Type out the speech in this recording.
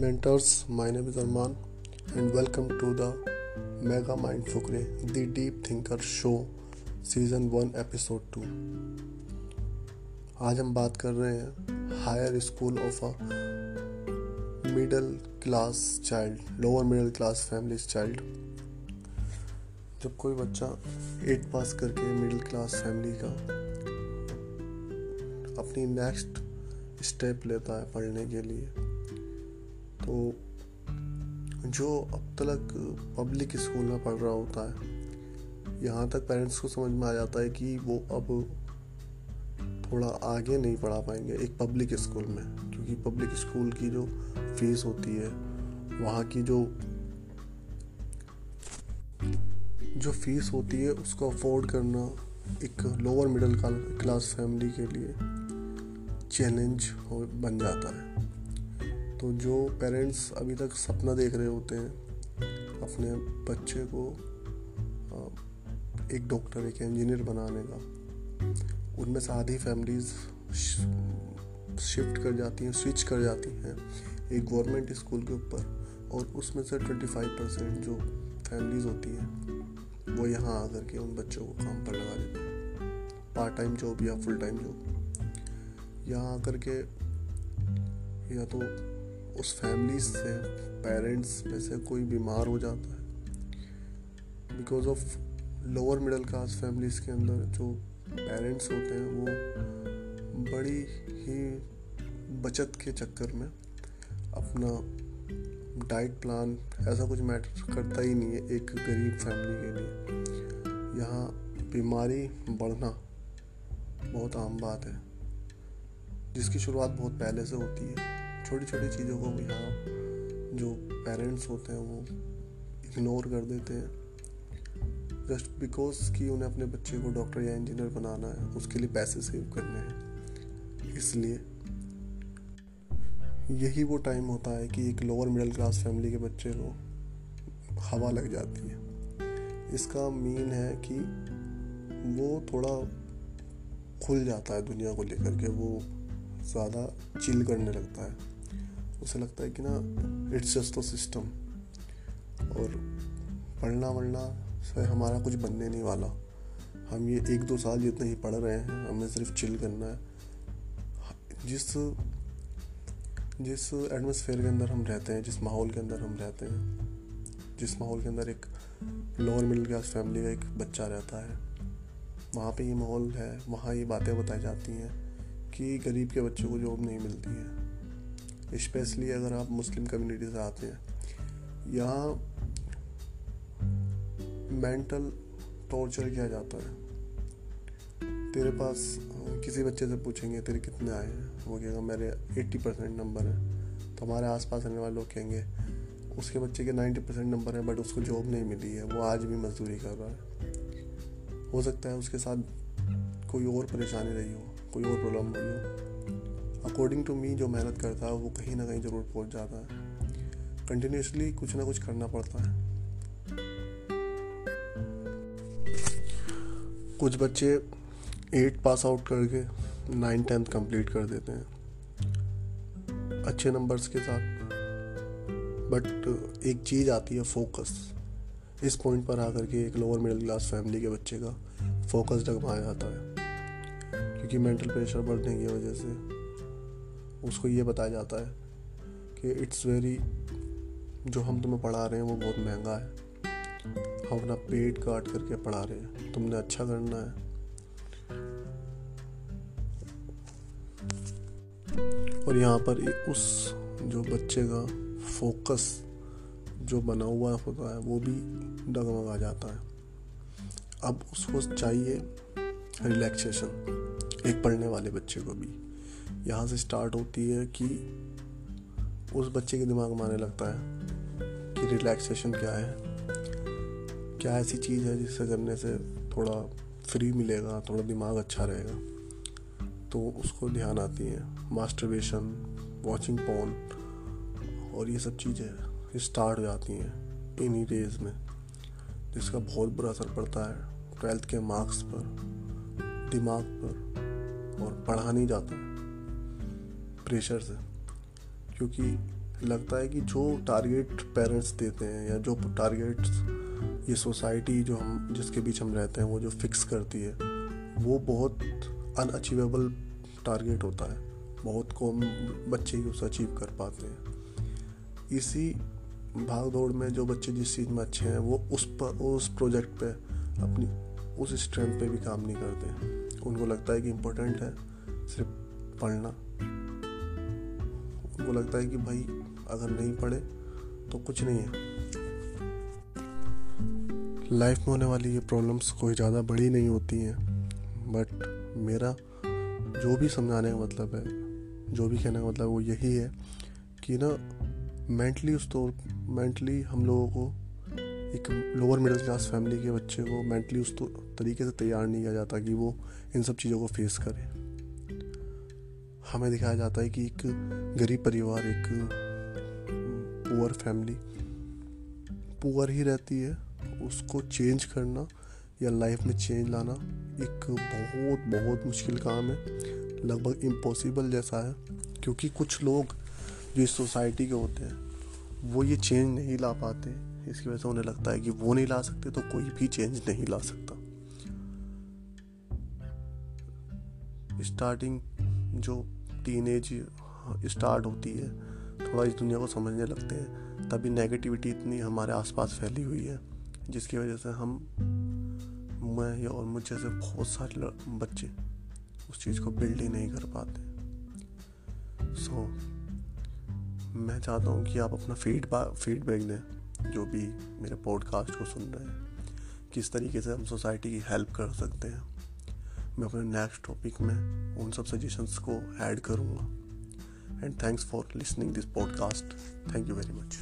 mentors, my name is Arman and welcome to the Mega Mind Fukre, the Deep Thinker Show, season one episode two आज हम बात कर रहे हैं higher school of a middle class child lower middle class family child जब कोई बच्चा eight pass करके मिडिल क्लास फैमिली का अपनी नेक्स्ट स्टेप लेता है पढ़ने के लिए तो जो अब तक पब्लिक स्कूल में पढ़ रहा होता है, यहाँ तक पेरेंट्स को समझ में आ जाता है कि वो अब थोड़ा आगे नहीं पढ़ा पाएँगे एक पब्लिक स्कूल में, क्योंकि पब्लिक स्कूल की जो फ़ीस होती है, वहाँ की जो जो फ़ीस होती है, उसको अफोर्ड करना एक लोअर मिडिल क्लास फैमिली के लिए चैलेंज हो, बन जाता है। तो जो पेरेंट्स अभी तक सपना देख रहे होते हैं, अपने बच्चे को एक डॉक्टर एक इंजीनियर बनाने का, उनमें से आधी फैमिलीज़ शिफ्ट कर जाती हैं स्विच कर जाती हैं, एक गवर्नमेंट स्कूल के ऊपर, और उसमें से 25 परसेंट जो फैमिलीज़ होती हैं, वो यहाँ आकर के उन बच्चों को काम पर लगा देते हैं। पार्ट टाइम जॉब या फुल टाइम जॉब यहाँ आकर के या तो उस फैमिली से पेरेंट्स में से कोई बीमार हो जाता है। Because of lower middle class families के अंदर जो पेरेंट्स होते हैं, वो बड़ी ही बचत के चक्कर में अपना डाइट प्लान ऐसा कुछ मैटर करता ही नहीं है एक गरीब फैमिली के लिए। यहाँ बीमारी बढ़ना बहुत आम बात है, जिसकी शुरुआत बहुत पहले से होती है। छोटी छोटी चीज़ों को यहाँ जो पेरेंट्स होते हैं, वो इग्नोर कर देते हैं। जस्ट बिकॉज़ कि उन्हें अपने बच्चे को डॉक्टर या इंजीनियर बनाना है, उसके लिए पैसे सेव करने हैं। इसलिए यही वो टाइम होता है कि एक लोअर मिडिल क्लास फैमिली के बच्चे को हवा लग जाती है। इसका मीन है कि वो थोड़ा खुल जाता है दुनिया को लेकर के, वो ज़्यादा चिल करने लगता है। उसे लगता है कि ना इट्स जस्ट अ सिस्टम और पढ़ना वढ़ना से हमारा कुछ बनने नहीं वाला। हम ये एक दो साल जितने ही पढ़ रहे हैं, हमें सिर्फ़ चिल करना है। जिस जिस एटमोसफेयर के अंदर हम रहते हैं, जिस माहौल के अंदर हम रहते हैं, जिस माहौल के अंदर एक लोअर मिडिल क्लास फैमिली का एक बच्चा रहता है, वहाँ पे ये माहौल है, वहाँ ये बातें बताई जाती हैं कि गरीब के बच्चों को जॉब नहीं मिलती है। स्पेशली अगर आप मुस्लिम कम्युनिटी से आते हैं। यहाँ मेंटल टॉर्चर किया जाता है। तेरे पास, किसी बच्चे से पूछेंगे, तेरे कितने आए हैं? वो कहेगा, मेरे 80 परसेंट नंबर है। तो हमारे आसपास रहने वाले लोग कहेंगे, उसके बच्चे के 90 परसेंट नंबर है बट उसको जॉब नहीं मिली है। वो आज भी मजदूरी कर रहा है। हो सकता है उसके साथ कोई और परेशानी रही हो, कोई और प्रॉब्लम रही हो। अकॉर्डिंग टू मी जो मेहनत करता है, वो कहीं ना कहीं ज़रूर पहुँच जाता है। कंटिन्यूसली कुछ ना कुछ करना पड़ता है। कुछ बच्चे एट पास आउट करके नाइन टेंथ कंप्लीट कर देते हैं। अच्छे नंबर्स के साथ। बट एक चीज़ आती है फोकस इस पॉइंट पर आकर के एक लोअर मिडिल क्लास फैमिली के बच्चे का फोकस डगमाया जाता है। क्योंकि मेंटल प्रेशर बढ़ने की वजह से। उसको ये बताया जाता है कि इट्स वेरी जो हम तुम्हें पढ़ा रहे हैं वो बहुत महँगा है। हम अपना पेट काट करके पढ़ा रहे हैं। तुमने अच्छा करना है। और यहाँ पर उस जो बच्चे का फोकस जो बना हुआ होता है, वो भी डगमगा जाता है। अब उसको चाहिए रिलैक्सेशन एक पढ़ने वाले बच्चे को भी। यहाँ से स्टार्ट होती है कि उस बच्चे के दिमाग में आने लगता है कि रिलैक्सेशन क्या है। क्या ऐसी चीज़ है जिससे करने से थोड़ा फ्री मिलेगा, थोड़ा दिमाग अच्छा रहेगा? तो उसको ध्यान आती है। मास्टरबेशन वॉचिंग पॉन और ये सब चीज़ें स्टार्ट हो जाती हैं इन्हीं डेज़ में, जिसका बहुत बुरा असर पड़ता है। ट्वेल्थ के मार्क्स पर, दिमाग पर और पढ़ा नहीं जाता। प्रेशर से क्योंकि लगता है कि जो टारगेट पेरेंट्स देते हैं या जो टारगेट्स ये सोसाइटी जो हम, जिसके बीच हम रहते हैं, वो जो फिक्स करती है, वो बहुत अनअचीवेबल टारगेट होता है। बहुत कम बच्चे ही उसे अचीव कर पाते हैं। इसी भाग दौड़ में जो बच्चे जिस चीज़ में अच्छे हैं, वो उस पर, उस प्रोजेक्ट पे अपनी, उस स्ट्रेंथ पे भी काम नहीं करते। उनको लगता है कि इम्पोर्टेंट है सिर्फ़ पढ़ना। उनको लगता है कि भाई अगर नहीं पढ़े तो कुछ नहीं है। लाइफ में होने वाली ये प्रॉब्लम्स कोई ज़्यादा बड़ी नहीं होती हैं बट मेरा जो भी समझाने का मतलब है, जो भी कहने का मतलब वो यही है कि ना मेंटली उस तौर मेंटली हम लोगों को एक लोअर मिडिल क्लास फैमिली के बच्चे को मेंटली उस तो तरीके से तैयार नहीं किया जाता कि वो इन सब चीज़ों को फेस करे। हमें दिखाया जाता है कि एक गरीब परिवार, एक पुअर फैमिली पुअर ही रहती है। उसको चेंज करना या लाइफ में चेंज लाना एक बहुत बहुत मुश्किल काम है। लगभग इम्पॉसिबल जैसा है, क्योंकि कुछ लोग जो इस सोसाइटी के होते हैं, वो ये चेंज नहीं ला पाते। इसकी वजह से उन्हें लगता है कि वो नहीं ला सकते तो कोई भी चेंज नहीं ला सकता। स्टार्टिंग जो टीनेज स्टार्ट होती है थोड़ा इस दुनिया को समझने लगते हैं तभी नेगेटिविटी इतनी हमारे आसपास फैली हुई है जिसकी वजह से हम मैं और मुझ जैसे बहुत सारे बच्चे उस चीज़ को बिल्ड ही नहीं कर पाते। सो so, मैं चाहता हूँ कि आप अपना फीडबैक फीडबैक दें जो भी मेरे पॉडकास्ट को सुन रहे हैं किस तरीके से हम सोसाइटी की हेल्प कर सकते हैं। मैं अपने नेक्स्ट टॉपिक में उन सब सजेशंस को ऐड करूँगा। And thanks for listening this podcast thank you very much